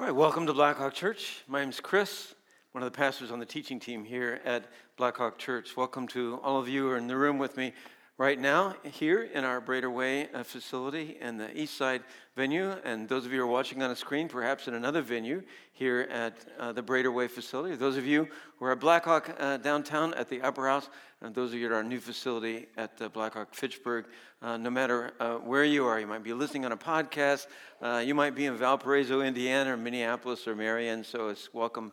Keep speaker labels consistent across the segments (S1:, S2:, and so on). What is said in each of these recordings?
S1: All right, welcome to Blackhawk Church. My name is Chris, one of the pastors on the teaching team here at Blackhawk Church. Welcome to all of you who are in the room with me right now here in our Brader Way uh, facility in the East Side venue, and those of you who are watching on a screen, perhaps in another venue here at uh, the Brader Way facility. Those of you who are at Blackhawk uh, downtown at the Upper House, those of you at our new facility at uh, Blackhawk Fitchburg, uh, no matter uh, where you are, you might be listening on a podcast, uh, you might be in Valparaiso, Indiana, or Minneapolis or Marion, so it's welcome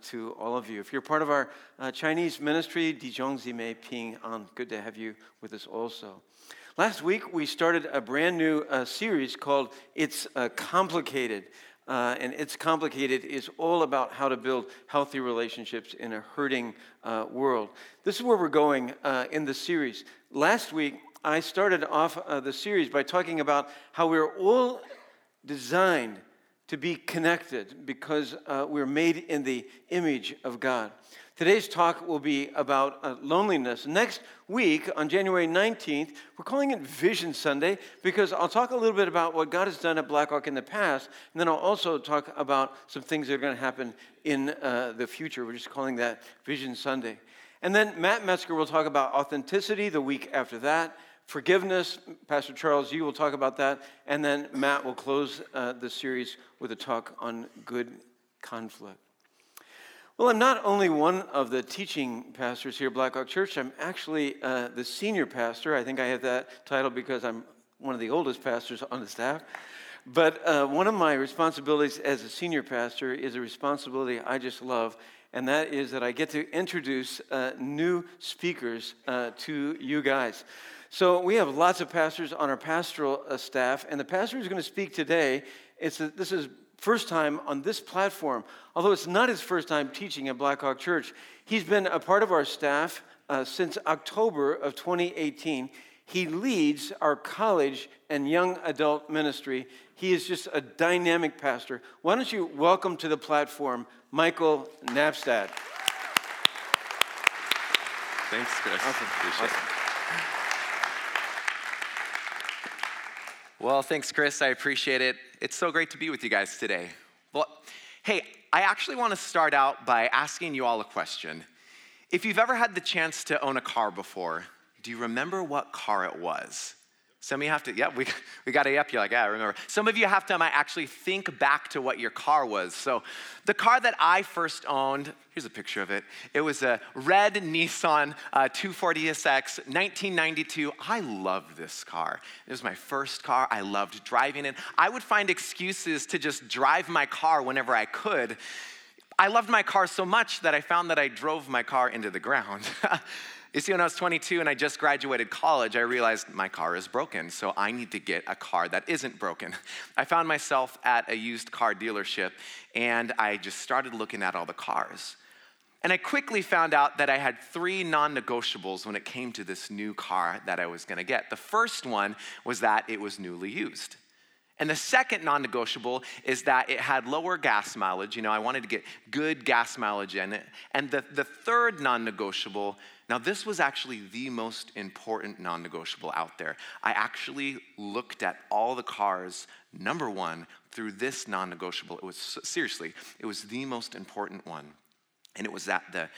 S1: to all of you. If you're part of our Chinese ministry, Dijongzi Mei Ping An, good to have you with us also. Last week, we started a brand new uh, series called It's uh, Complicated. Uh, and It's Complicated is all about how to build healthy relationships in a hurting uh, world. This is where we're going uh, in the series. Last week, I started off uh, the series by talking about how we're all designed to be connected because we're made in the image of God. Today's talk will be about uh, loneliness. Next week, on January 19th, we're calling it Vision Sunday because I'll talk a little bit about what God has done at Blackhawk in the past, and then I'll also talk about some things that are going to happen in uh, the future. We're just calling that Vision Sunday. And then Matt Metzger will talk about authenticity the week after that. Forgiveness, Pastor Charles, you will talk about that. And then Matt will close uh, the series with a talk on good conflict. Well, I'm not only one of the teaching pastors here at Blackhawk Church, I'm actually uh, the senior pastor. I think I have that title because I'm one of the oldest pastors on the staff. But uh, one of my responsibilities as a senior pastor is a responsibility I just love, and that is that I get to introduce uh, new speakers uh, to you guys. So we have lots of pastors on our pastoral uh, staff, and the pastor who's going to speak today, it's a, this is first time on this platform. Although it's not his first time teaching at Blackhawk Church, he's been a part of our staff uh, since October of 2018. He leads our college and young adult ministry. He is just a dynamic pastor. Why don't you welcome to the platform Michael Napstad?
S2: Thanks, Chris. Awesome. awesome. Well, thanks, Chris. I appreciate it. It's so great to be with you guys today. Well, hey, I actually want to start out by asking you all a question. If you've ever had the chance to own a car before, do you remember what car it was? Some of you have to, yeah, we, we got to yep You're like, yeah, I remember. Some of you have to might actually think back to what your car was. So the car that I first owned, here's a picture of it. It was a red Nissan uh, 240SX, 1992. I loved this car. It was my first car. I loved driving it. I would find excuses to just drive my car whenever I could. I loved my car so much that I found that I drove my car into the ground. You see, when I was 22 and I just graduated college, I realized my car is broken, so I need to get a car that isn't broken. I found myself at a used car dealership and I just started looking at all the cars. And I quickly found out that I had three non negotiables when it came to this new car that I was gonna get. The first one was that it was newly used. And the second non negotiable is that it had lower gas mileage. You know, I wanted to get good gas mileage in it. And the, the third non negotiable now, this was actually the most important non negotiable out there. I actually looked at all the cars, number one, through this non negotiable. It was seriously, it was the most important one. And it was that the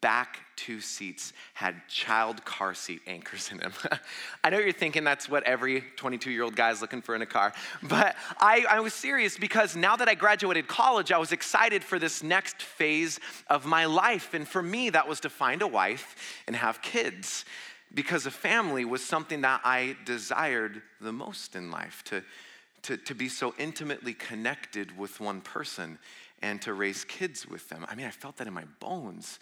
S2: back two seats had child car seat anchors in them. I know you're thinking that's what every 22 year old guy is looking for in a car, but I, I, was serious because now that I graduated college, I was excited for this next phase of my life. And for me, that was to find a wife and have kids because a family was something that I desired the most in life to, to, to be so intimately connected with one person and to raise kids with them. I mean, I felt that in my bones.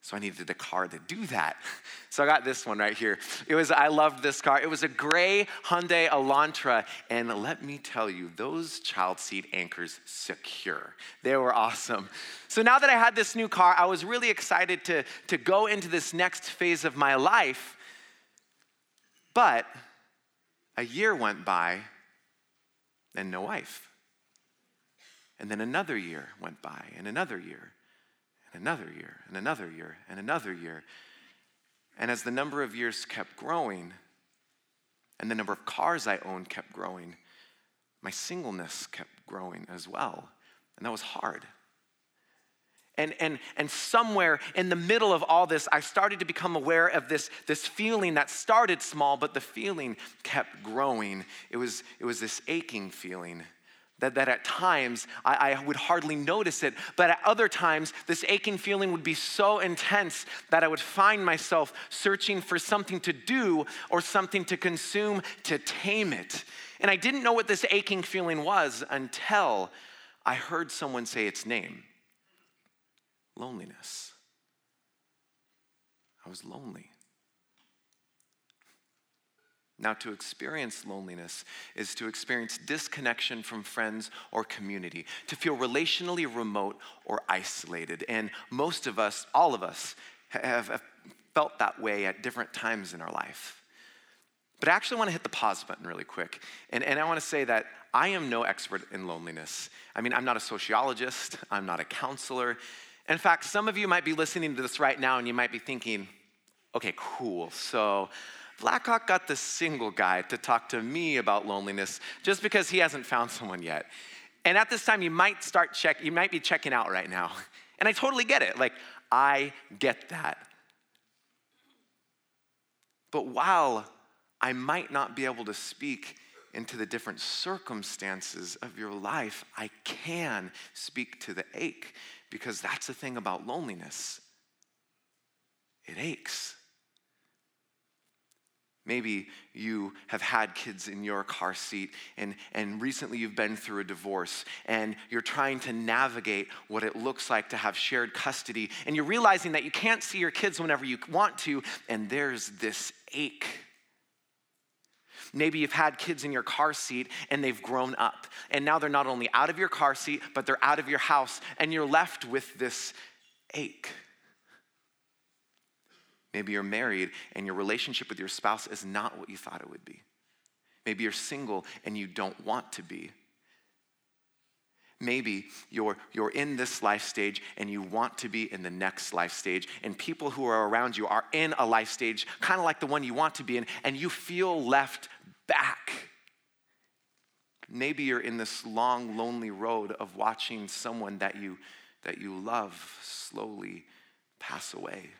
S2: So I needed a car to do that. So I got this one right here. It was, I loved this car. It was a gray Hyundai Elantra. And let me tell you, those child seat anchors secure. They were awesome. So now that I had this new car, I was really excited to, to go into this next phase of my life. But a year went by and no wife. And then another year went by, and another year, and another year, and another year, and another year. And as the number of years kept growing, and the number of cars I owned kept growing, my singleness kept growing as well. And that was hard. And, and, and somewhere in the middle of all this, I started to become aware of this, this feeling that started small, but the feeling kept growing. It was, it was this aching feeling that, that at times I, I would hardly notice it, but at other times, this aching feeling would be so intense that I would find myself searching for something to do or something to consume to tame it. And I didn't know what this aching feeling was until I heard someone say its name loneliness. I was lonely. Now, to experience loneliness is to experience disconnection from friends or community, to feel relationally remote or isolated. And most of us, all of us, have felt that way at different times in our life. But I actually want to hit the pause button really quick. And, and I want to say that I am no expert in loneliness. I mean, I'm not a sociologist, I'm not a counselor. In fact, some of you might be listening to this right now and you might be thinking, okay, cool. So Blackhawk got the single guy to talk to me about loneliness just because he hasn't found someone yet. And at this time, you might start check, you might be checking out right now. And I totally get it. Like, I get that. But while I might not be able to speak into the different circumstances of your life, I can speak to the ache because that's the thing about loneliness. It aches. Maybe you have had kids in your car seat and, and recently you've been through a divorce and you're trying to navigate what it looks like to have shared custody and you're realizing that you can't see your kids whenever you want to and there's this ache Maybe you've had kids in your car seat and they've grown up. And now they're not only out of your car seat, but they're out of your house. And you're left with this ache. Maybe you're married and your relationship with your spouse is not what you thought it would be. Maybe you're single and you don't want to be. Maybe you're, you're in this life stage and you want to be in the next life stage, and people who are around you are in a life stage kind of like the one you want to be in, and you feel left back. Maybe you're in this long, lonely road of watching someone that you, that you love slowly pass away.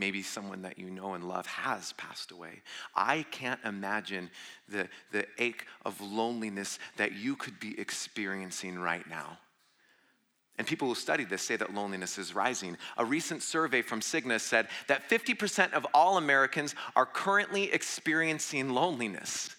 S2: Maybe someone that you know and love has passed away. I can't imagine the, the ache of loneliness that you could be experiencing right now. And people who study this say that loneliness is rising. A recent survey from Cigna said that 50% of all Americans are currently experiencing loneliness.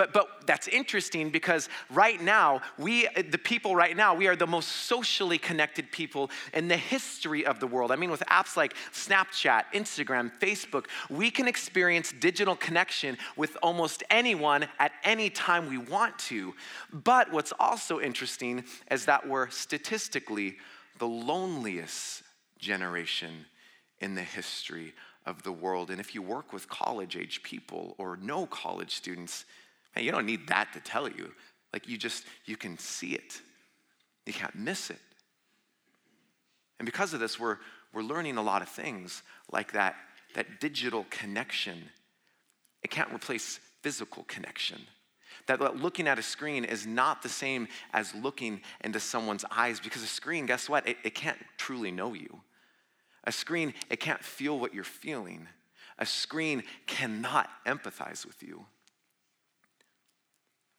S2: But, but that's interesting because right now, we, the people right now, we are the most socially connected people in the history of the world. I mean, with apps like Snapchat, Instagram, Facebook, we can experience digital connection with almost anyone at any time we want to. But what's also interesting is that we're statistically the loneliest generation in the history of the world. And if you work with college age people or no college students, and you don't need that to tell you. Like you just, you can see it. You can't miss it. And because of this, we're, we're learning a lot of things like that, that digital connection. It can't replace physical connection. That looking at a screen is not the same as looking into someone's eyes because a screen, guess what? It, it can't truly know you. A screen, it can't feel what you're feeling. A screen cannot empathize with you.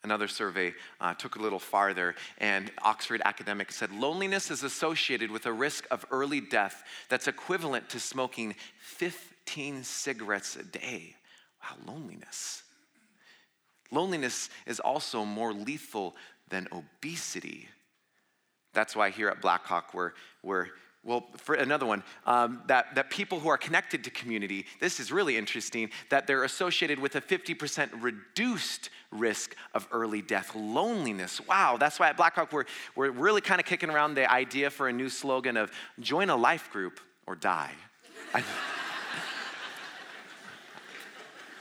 S2: Another survey uh, took a little farther, and Oxford academics said loneliness is associated with a risk of early death that's equivalent to smoking 15 cigarettes a day. Wow, loneliness. Loneliness is also more lethal than obesity. That's why here at Blackhawk, we're, we're well, for another one, um, that, that people who are connected to community, this is really interesting, that they're associated with a 50% reduced risk of early death. Loneliness. Wow, that's why at Blackhawk we're, we're really kind of kicking around the idea for a new slogan of join a life group or die.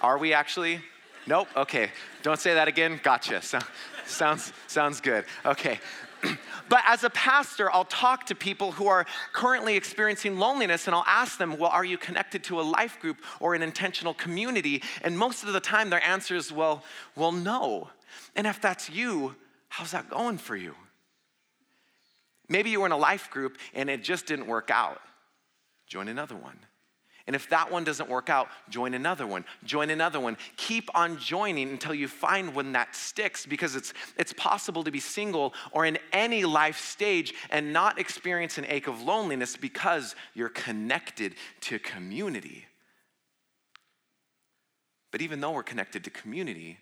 S2: Are we actually? Nope, okay. Don't say that again. Gotcha. So, sounds, sounds good. Okay. but as a pastor, I'll talk to people who are currently experiencing loneliness and I'll ask them, Well, are you connected to a life group or an intentional community? And most of the time, their answer is, Well, well, no. And if that's you, How's that going for you? Maybe you were in a life group and it just didn't work out. Join another one. And if that one doesn't work out, join another one, join another one. Keep on joining until you find one that sticks because it's, it's possible to be single or in any life stage and not experience an ache of loneliness because you're connected to community. But even though we're connected to community,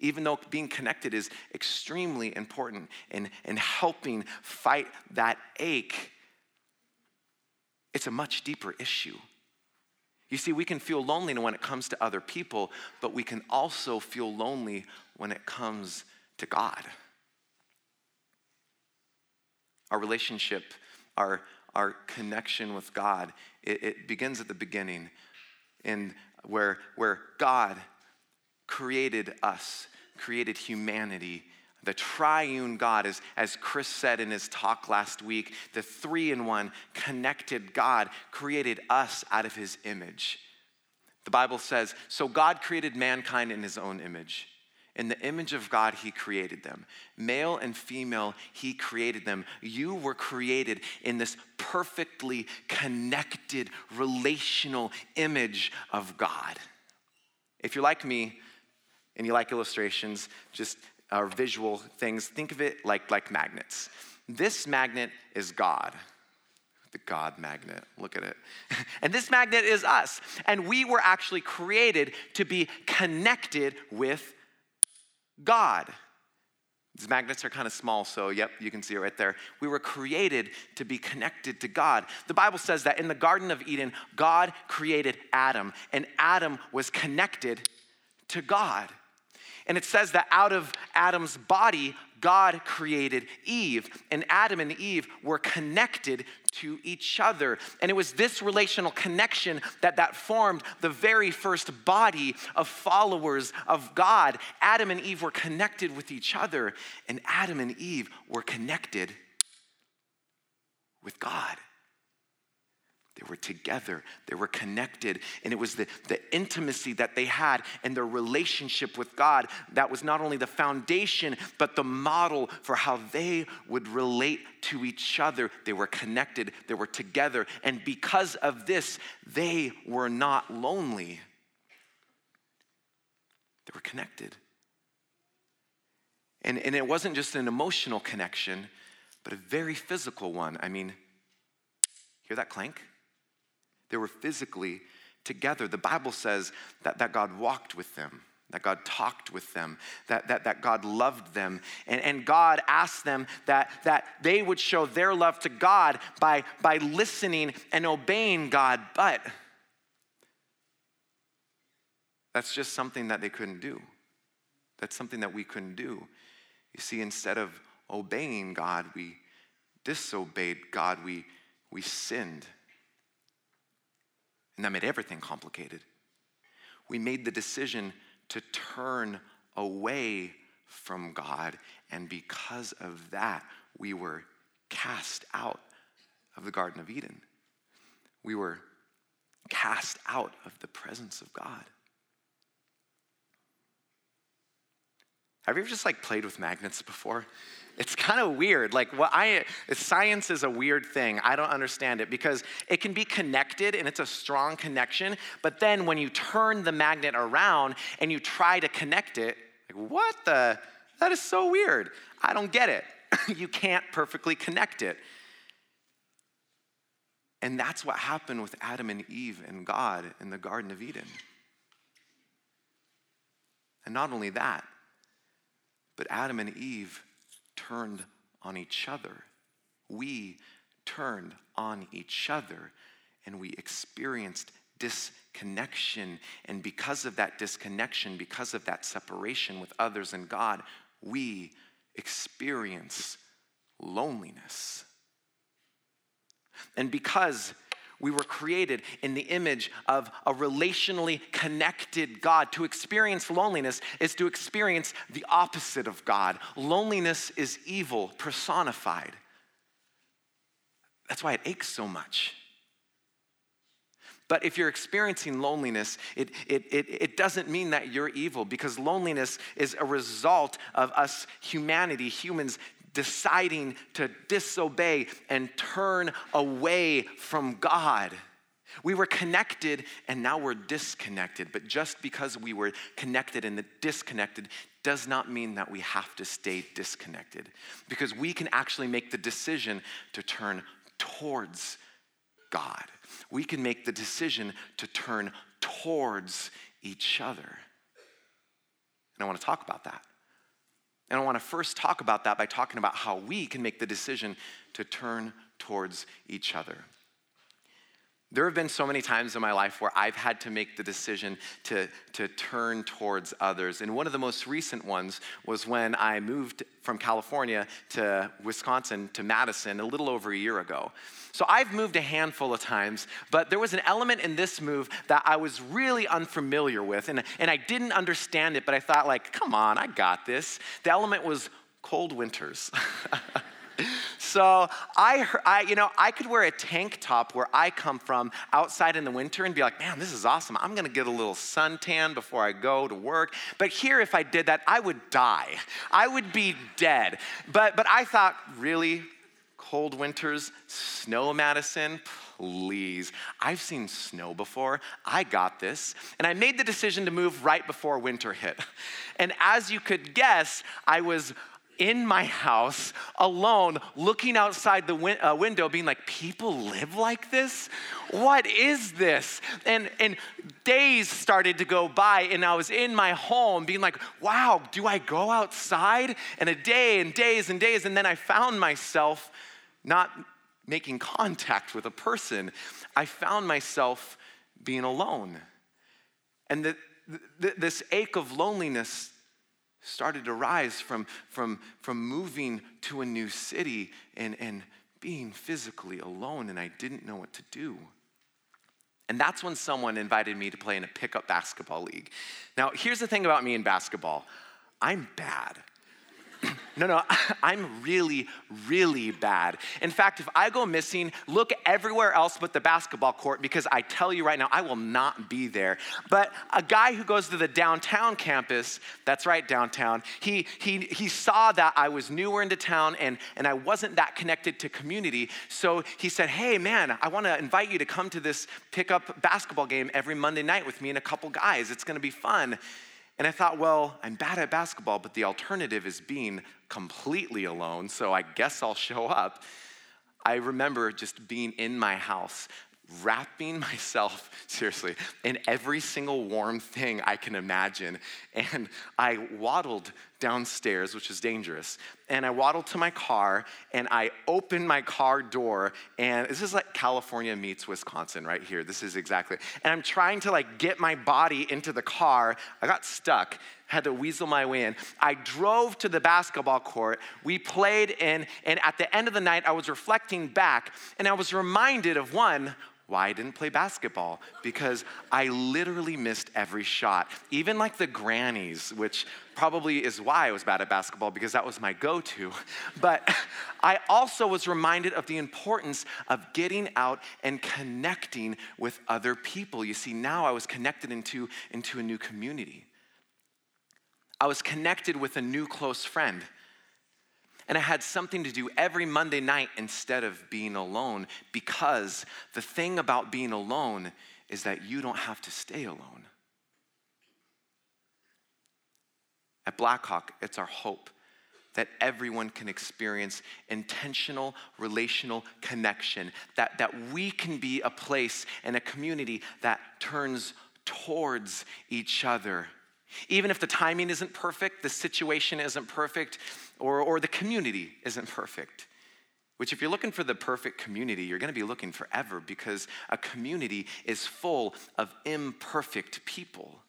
S2: even though being connected is extremely important in, in helping fight that ache, it's a much deeper issue. You see, we can feel lonely when it comes to other people, but we can also feel lonely when it comes to God. Our relationship, our, our connection with God, it, it begins at the beginning, in where, where God created us, created humanity. The triune God, as, as Chris said in his talk last week, the three in one connected God created us out of his image. The Bible says, So God created mankind in his own image. In the image of God, He created them. Male and female, He created them. You were created in this perfectly connected, relational image of God. If you're like me, and you like illustrations, just uh, visual things, think of it like, like magnets. This magnet is God. The God magnet, look at it. and this magnet is us. And we were actually created to be connected with God. These magnets are kind of small, so yep, you can see it right there. We were created to be connected to God. The Bible says that in the Garden of Eden, God created Adam, and Adam was connected to God. And it says that out of Adam's body, God created Eve, and Adam and Eve were connected to each other. And it was this relational connection that, that formed the very first body of followers of God. Adam and Eve were connected with each other, and Adam and Eve were connected with God. They were together, they were connected, and it was the, the intimacy that they had and their relationship with God that was not only the foundation, but the model for how they would relate to each other. They were connected, they were together, and because of this, they were not lonely. They were connected. And, and it wasn't just an emotional connection, but a very physical one. I mean, hear that clank? They were physically together. The Bible says that, that God walked with them, that God talked with them, that, that, that God loved them. And, and God asked them that, that they would show their love to God by, by listening and obeying God. But that's just something that they couldn't do. That's something that we couldn't do. You see, instead of obeying God, we disobeyed God, we, we sinned. And that made everything complicated. We made the decision to turn away from God, and because of that, we were cast out of the Garden of Eden. We were cast out of the presence of God. Have you ever just like played with magnets before? It's kind of weird. Like what I science is a weird thing. I don't understand it because it can be connected and it's a strong connection, but then when you turn the magnet around and you try to connect it, like what the that is so weird. I don't get it. you can't perfectly connect it. And that's what happened with Adam and Eve and God in the Garden of Eden. And not only that, but Adam and Eve turned on each other. We turned on each other and we experienced disconnection. And because of that disconnection, because of that separation with others and God, we experience loneliness. And because we were created in the image of a relationally connected God. To experience loneliness is to experience the opposite of God. Loneliness is evil personified. That's why it aches so much. But if you're experiencing loneliness, it, it, it, it, doesn't mean that you're evil because loneliness is a result of us, humanity, humans, deciding to disobey and turn away from God. We were connected and now we're disconnected. But just because we were connected and disconnected does not mean that we have to stay disconnected because we can actually make the decision to turn towards God. We can make the decision to turn towards each other. And I want to talk about that. And I want to first talk about that by talking about how we can make the decision to turn towards each other. There have been so many times in my life where I've had to make the decision to, to turn towards others. And one of the most recent ones was when I moved from California to Wisconsin to Madison a little over a year ago. So I've moved a handful of times, but there was an element in this move that I was really unfamiliar with. And, and I didn't understand it, but I thought, like, come on, I got this. The element was cold winters. so I, I, you know, I could wear a tank top where I come from outside in the winter and be like, man, this is awesome. I'm gonna get a little suntan before I go to work. But here, if I did that, I would die. I would be dead. But, but I thought, really, cold winters, snow Madison, please. I've seen snow before. I got this. And I made the decision to move right before winter hit. And as you could guess, I was in my house alone looking outside the win- uh, window being like people live like this? What is this? And and days started to go by and i was in my home being like wow do i go outside? And a day and days and days and then i found myself not making contact with a person. I found myself being alone. And the, the, this ache of loneliness started to rise from, from, from moving to a new city and, and being physically alone, and I didn't know what to do. And that's when someone invited me to play in a pickup basketball league. Now, here's the thing about me in basketball I'm bad no, no, I'm really, really bad. In fact, if I go missing, look everywhere else but the basketball court because I tell you right now, I will not be there. But a guy who goes to the downtown campus, that's right, downtown, he, he, he saw that I was newer into town and, and I wasn't that connected to community. So he said, Hey, man, I want to invite you to come to this pickup basketball game every Monday night with me and a couple guys. It's going to be fun. And I thought, well, I'm bad at basketball, but the alternative is being completely alone, so I guess I'll show up. I remember just being in my house, wrapping myself, seriously, in every single warm thing I can imagine. And I waddled downstairs, which is dangerous. And I waddled to my car and I opened my car door. And this is like California meets Wisconsin right here. This is exactly. And I'm trying to like get my body into the car. I got stuck, had to weasel my way in. I drove to the basketball court. We played in, and at the end of the night, I was reflecting back and I was reminded of one, why I didn't play basketball because I literally missed every shot, even like the grannies, which probably is why I was bad at basketball because that was my go to. But I also was reminded of the importance of getting out and connecting with other people. You see, now I was connected into, into a new community. I was connected with a new close friend and I had something to do every Monday night instead of being alone because the thing about being alone is that you don't have to stay alone. At Blackhawk, it's our hope that everyone can experience intentional relational connection, that, that we can be a place and a community that turns towards each other. Even if the timing isn't perfect, the situation isn't perfect, or, or the community isn't perfect. Which, if you're looking for the perfect community, you're to be looking forever because a community is full of imperfect people.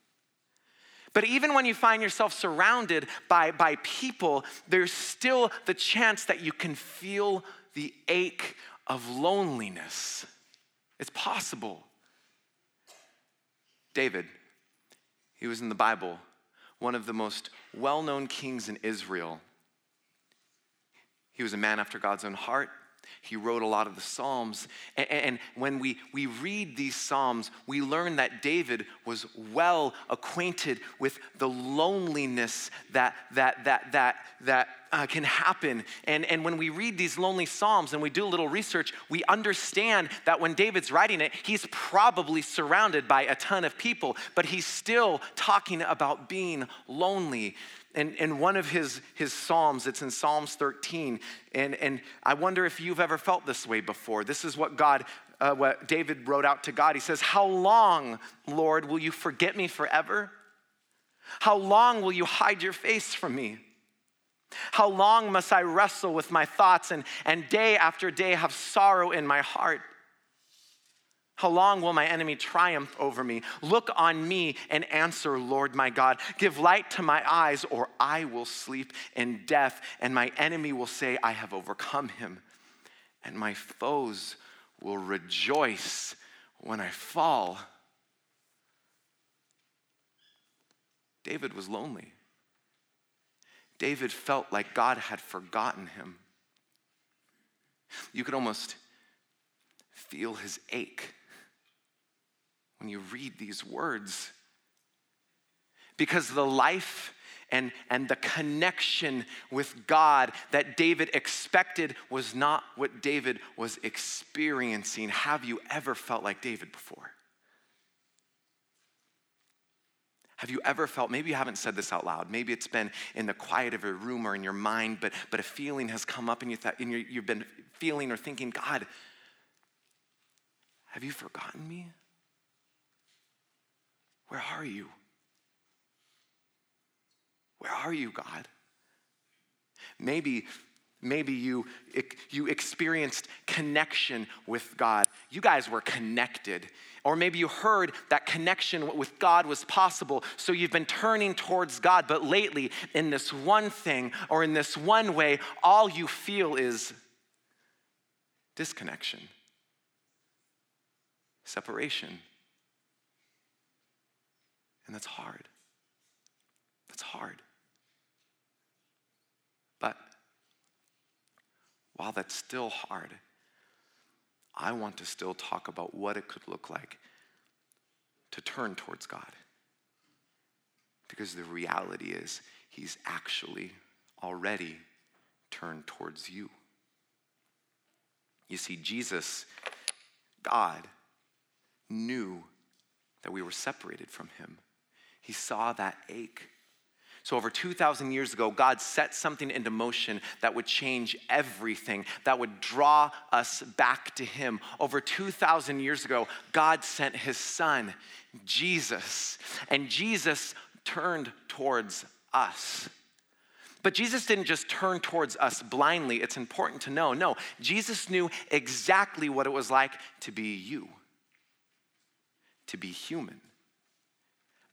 S2: But even when you find yourself surrounded by, by people, there's still the chance that you can feel the ache of loneliness. It's possible. David, he was in the Bible, one of the most well known kings in Israel. He was a man after God's own heart. He wrote a lot of the Psalms. And, when we, we read these Psalms, we learn that David was well acquainted with the loneliness that, that, that, that, that uh, can happen. And, and when we read these lonely Psalms and we do a little research, we understand that when David's writing it, he's probably surrounded by a ton of people, but he's still talking about being lonely. And, and one of his, his Psalms, it's in Psalms 13. And, and I wonder if you've ever felt this way before. This is what God, uh, what David wrote out to God. He says, How long, Lord, will you forget me forever? How long will you hide your face from me? How long must I wrestle with my thoughts and, and day after day have sorrow in my heart? How long will my enemy triumph over me? Look on me and answer, Lord my God. Give light to my eyes, or I will sleep in death, and my enemy will say, I have overcome him, and my foes will rejoice when I fall. David was lonely. David felt like God had forgotten him. You could almost feel his ache when you read these words. Because the life and, and the connection with God that David expected was not what David was experiencing. Have you ever felt like David before? Have you ever felt, maybe you haven't said this out loud, maybe it's been in the quiet of a room or in your mind, but, but a feeling has come up and, you thought, and you've been feeling or thinking, God, have you forgotten me? Where are you? Where are you, God? Maybe maybe you you experienced connection with God. You guys were connected. Or maybe you heard that connection with God was possible, so you've been turning towards God, but lately in this one thing or in this one way, all you feel is disconnection. Separation. And that's hard. That's hard. But while that's still hard, I want to still talk about what it could look like to turn towards God. Because the reality is, He's actually already turned towards you. You see, Jesus, God, knew that we were separated from Him. He saw that ache. So, over 2,000 years ago, God set something into motion that would change everything, that would draw us back to Him. Over 2,000 years ago, God sent His Son, Jesus, and Jesus turned towards us. But Jesus didn't just turn towards us blindly, it's important to know. No, Jesus knew exactly what it was like to be you, to be human.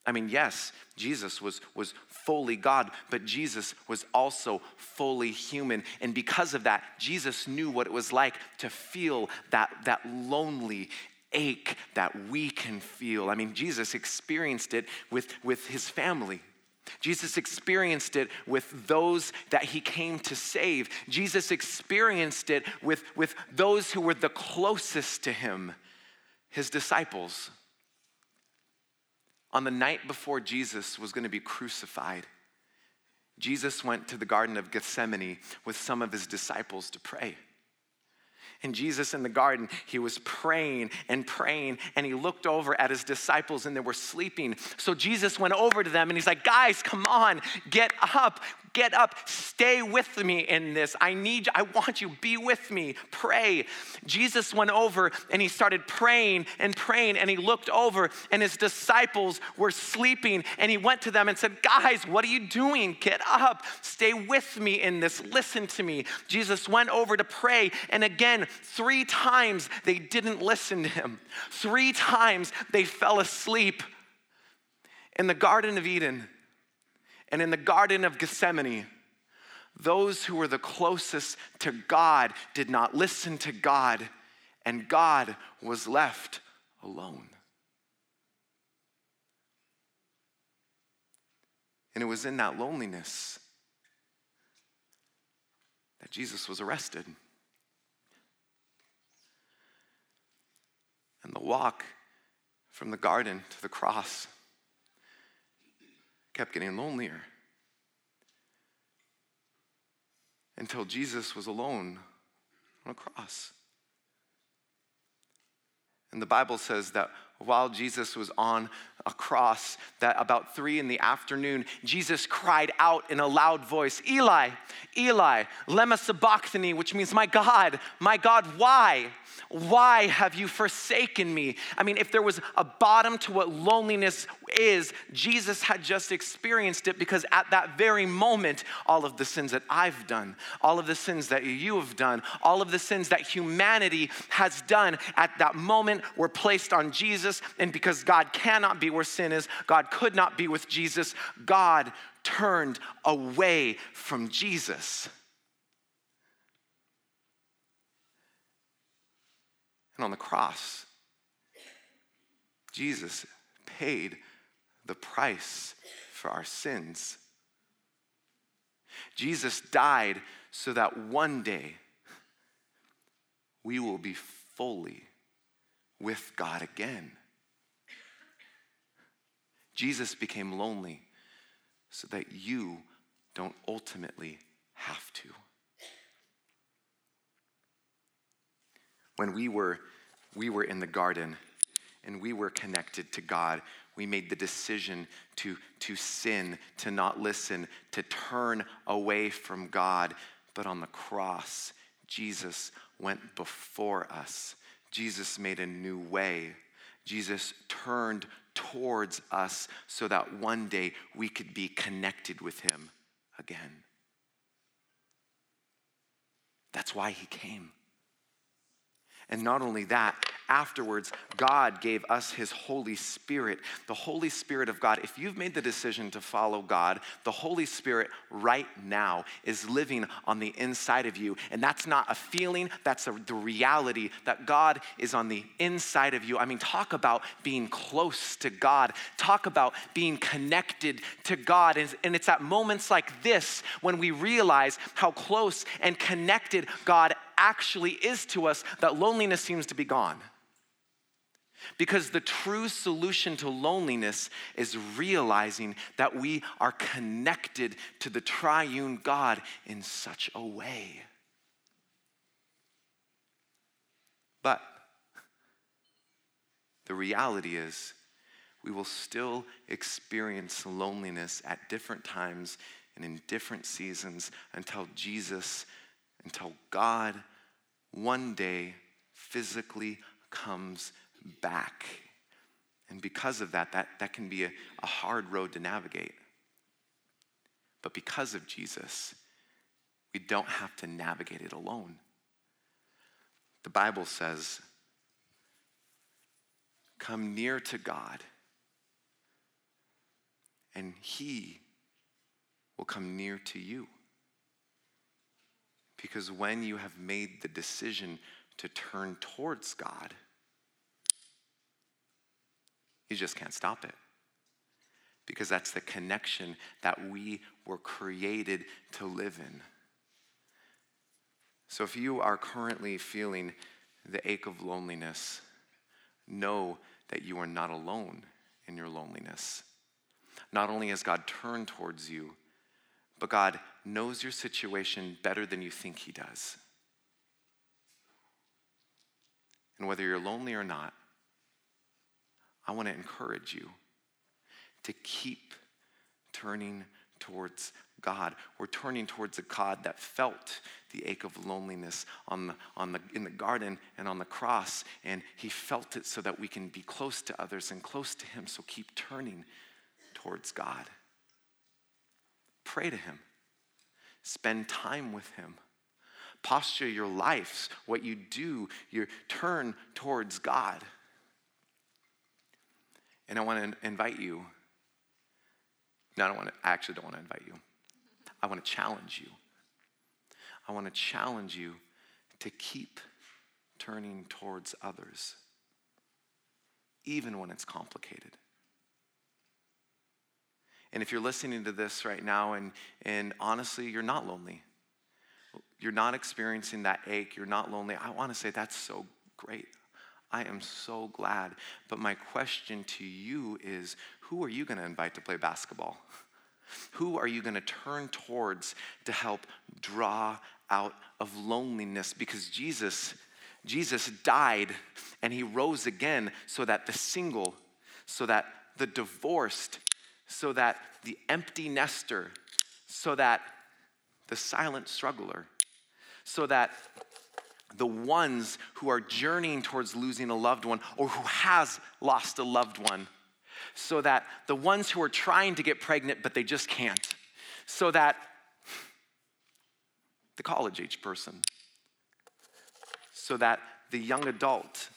S2: I mean, yes, Jesus was, was fully God, but Jesus was also fully human. And because of that, Jesus knew what it was like to feel that, that lonely ache that we can feel. I mean, Jesus experienced it with, with his family. Jesus experienced it with those that he came to save. Jesus experienced it with, with those who were the closest to him, his disciples on the night before Jesus was going to be crucified, Jesus went to the Garden of Gethsemane with some of his disciples to pray. And Jesus in the garden, he was praying and praying, and he looked over at his disciples and they were sleeping. So Jesus went over to them and he's like, Guys, come on, get up get up, stay with me in this. I need you, I want you, be with me, pray. Jesus went over and he started praying and praying, and he looked over, and his disciples were sleeping, and he went to them and said, Guys, what are you doing? Get up, stay with me in this, listen to me. Jesus went over to pray, and again, three times they didn't listen to him. Three times they fell asleep. In the Garden of Eden, and in the Garden of Gethsemane, those who were the closest to God did not listen to God, and God was left alone. And it was in that loneliness that Jesus was arrested. And the walk from the garden to the cross kept getting lonelier until Jesus was alone on a cross. And the Bible says that while Jesus was on a cross, that about three in the afternoon, Jesus cried out in a loud voice, Eli, Eli, lema sabachthani, which means, My God, my God, why? Why have you forsaken me? I mean, if there was a bottom to what loneliness is, Jesus had just experienced it because at that very moment, all of the sins that I've done, all of the sins that you have done, all of the sins that humanity has done at that moment were placed on Jesus. And because God cannot be where sin is, God could not be with Jesus, God turned away from Jesus. And on the cross, Jesus paid the price for our sins. Jesus died so that one day we will be fully with God again. Jesus became lonely so that you don't ultimately have to. When we were, we were in the garden and we were connected to God, we made the decision to, to sin, to not listen, to turn away from God. But on the cross, Jesus went before us. Jesus made a new way. Jesus turned towards us so that one day we could be connected with him again. That's why he came. And not only that, afterwards, God gave us His Holy Spirit. The Holy Spirit of God, if you've made the decision to follow God, the Holy Spirit right now is living on the inside of you. And that's not a feeling, that's a, the reality that God is on the inside of you. I mean, talk about being close to God, talk about being connected to God. And, and it's at moments like this when we realize how close and connected God actually is to us that loneliness seems to be gone. Because the true solution to loneliness is realizing that we are connected to the triune God in such a way. But the reality is, we will still experience loneliness at different times and in different seasons until Jesus until God one day physically comes back. And because of that, that, that can be a, a hard road to navigate. But because of Jesus, we don't have to navigate it alone. The Bible says, Come near to God, and He will come near to you. Because when you have made the decision to turn towards God, you just can't stop it. Because that's the connection that we were created to live in. So if you are currently feeling the ache of loneliness, know that you are not alone in your loneliness. Not only has God turned towards you, but God knows your situation better than you think He does. And whether you're lonely or not, I want to encourage you to keep turning towards God. We're turning towards a God that felt the ache of loneliness on the, on the, in the garden and on the cross, and He felt it so that we can be close to others and close to Him. So keep turning towards God. Pray to Him. Spend time with Him. Posture your lives, what you do, you turn towards God. And I want to invite you. No, I don't want to, I actually don't want to invite you. I want to challenge you. I want to challenge you to keep turning towards others, even when it's complicated. And if you're listening to this right now and, and honestly, you're not lonely, you're not experiencing that ache, you're not lonely, I want to say that's so great. I am so glad. But my question to you is who are you going to invite to play basketball? Who are you going to turn towards to help draw out of loneliness? Because Jesus, Jesus died and he rose again so that the single, so that the divorced, so that the empty nester, so that the silent struggler, so that the ones who are journeying towards losing a loved one or who has lost a loved one so that the ones who are trying to get pregnant but they just can't so that the college age person so that the young adult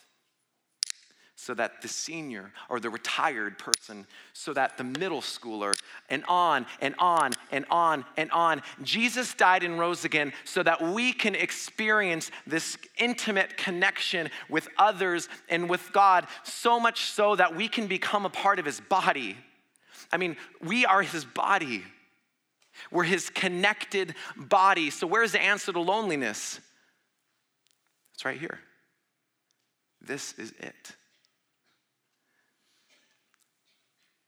S2: so that the senior or the retired person, so that the middle schooler, and on and on and on and on. Jesus died and rose again so that we can experience this intimate connection with others and with God, so much so that we can become a part of his body. I mean, we are his body. We're his connected body. So, where's the answer to loneliness? It's right here. This is it.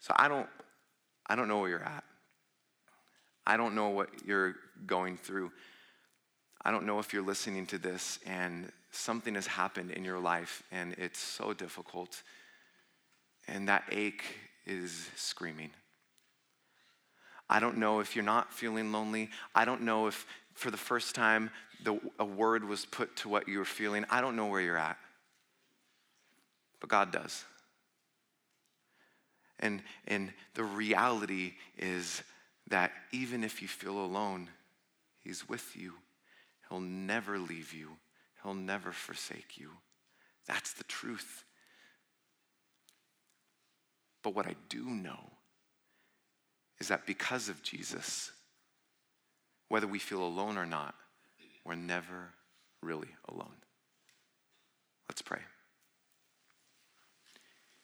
S2: So I don't, I don't know where you're at. I don't know what you're going through. I don't know if you're listening to this and something has happened in your life and it's so difficult and that ache is screaming. I don't know if you're not feeling lonely. I don't know if for the first time the, a word was put to what you're feeling. I don't know where you're at. But God does. And, and the reality is that even if you feel alone, He's with you. He'll never leave you, He'll never forsake you. That's the truth. But what I do know is that because of Jesus, whether we feel alone or not, we're never really alone. Let's pray.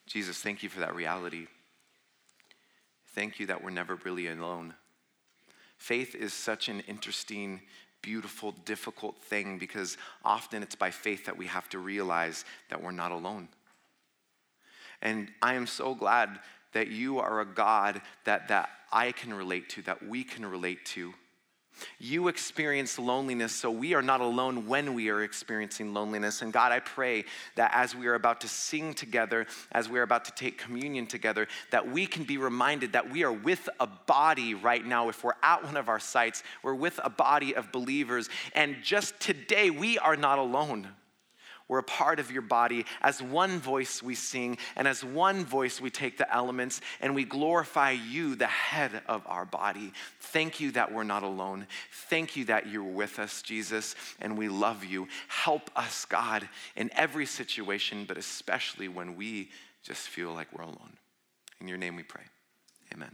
S2: Jesus, thank you for that reality. Thank you that we're never really alone. Faith is such an interesting, beautiful, difficult thing because often it's by faith that we have to realize that we're not alone. And I am so glad that you are a God that, that I can relate to, that we can relate to. You experience loneliness, so we are not alone when we are experiencing loneliness. And God, I pray that as we are about to sing together, as we are about to take communion together, that we can be reminded that we are with a body right now. If we're at one of our sites, we're with a body of believers. And just today, we are not alone. We're a part of your body. As one voice we sing, and as one voice we take the elements and we glorify you, the head of our body. Thank you that we're not alone. Thank you that you're with us, Jesus, and we love you. Help us, God, in every situation, but especially when we just feel like we're alone. In your name we pray. Amen.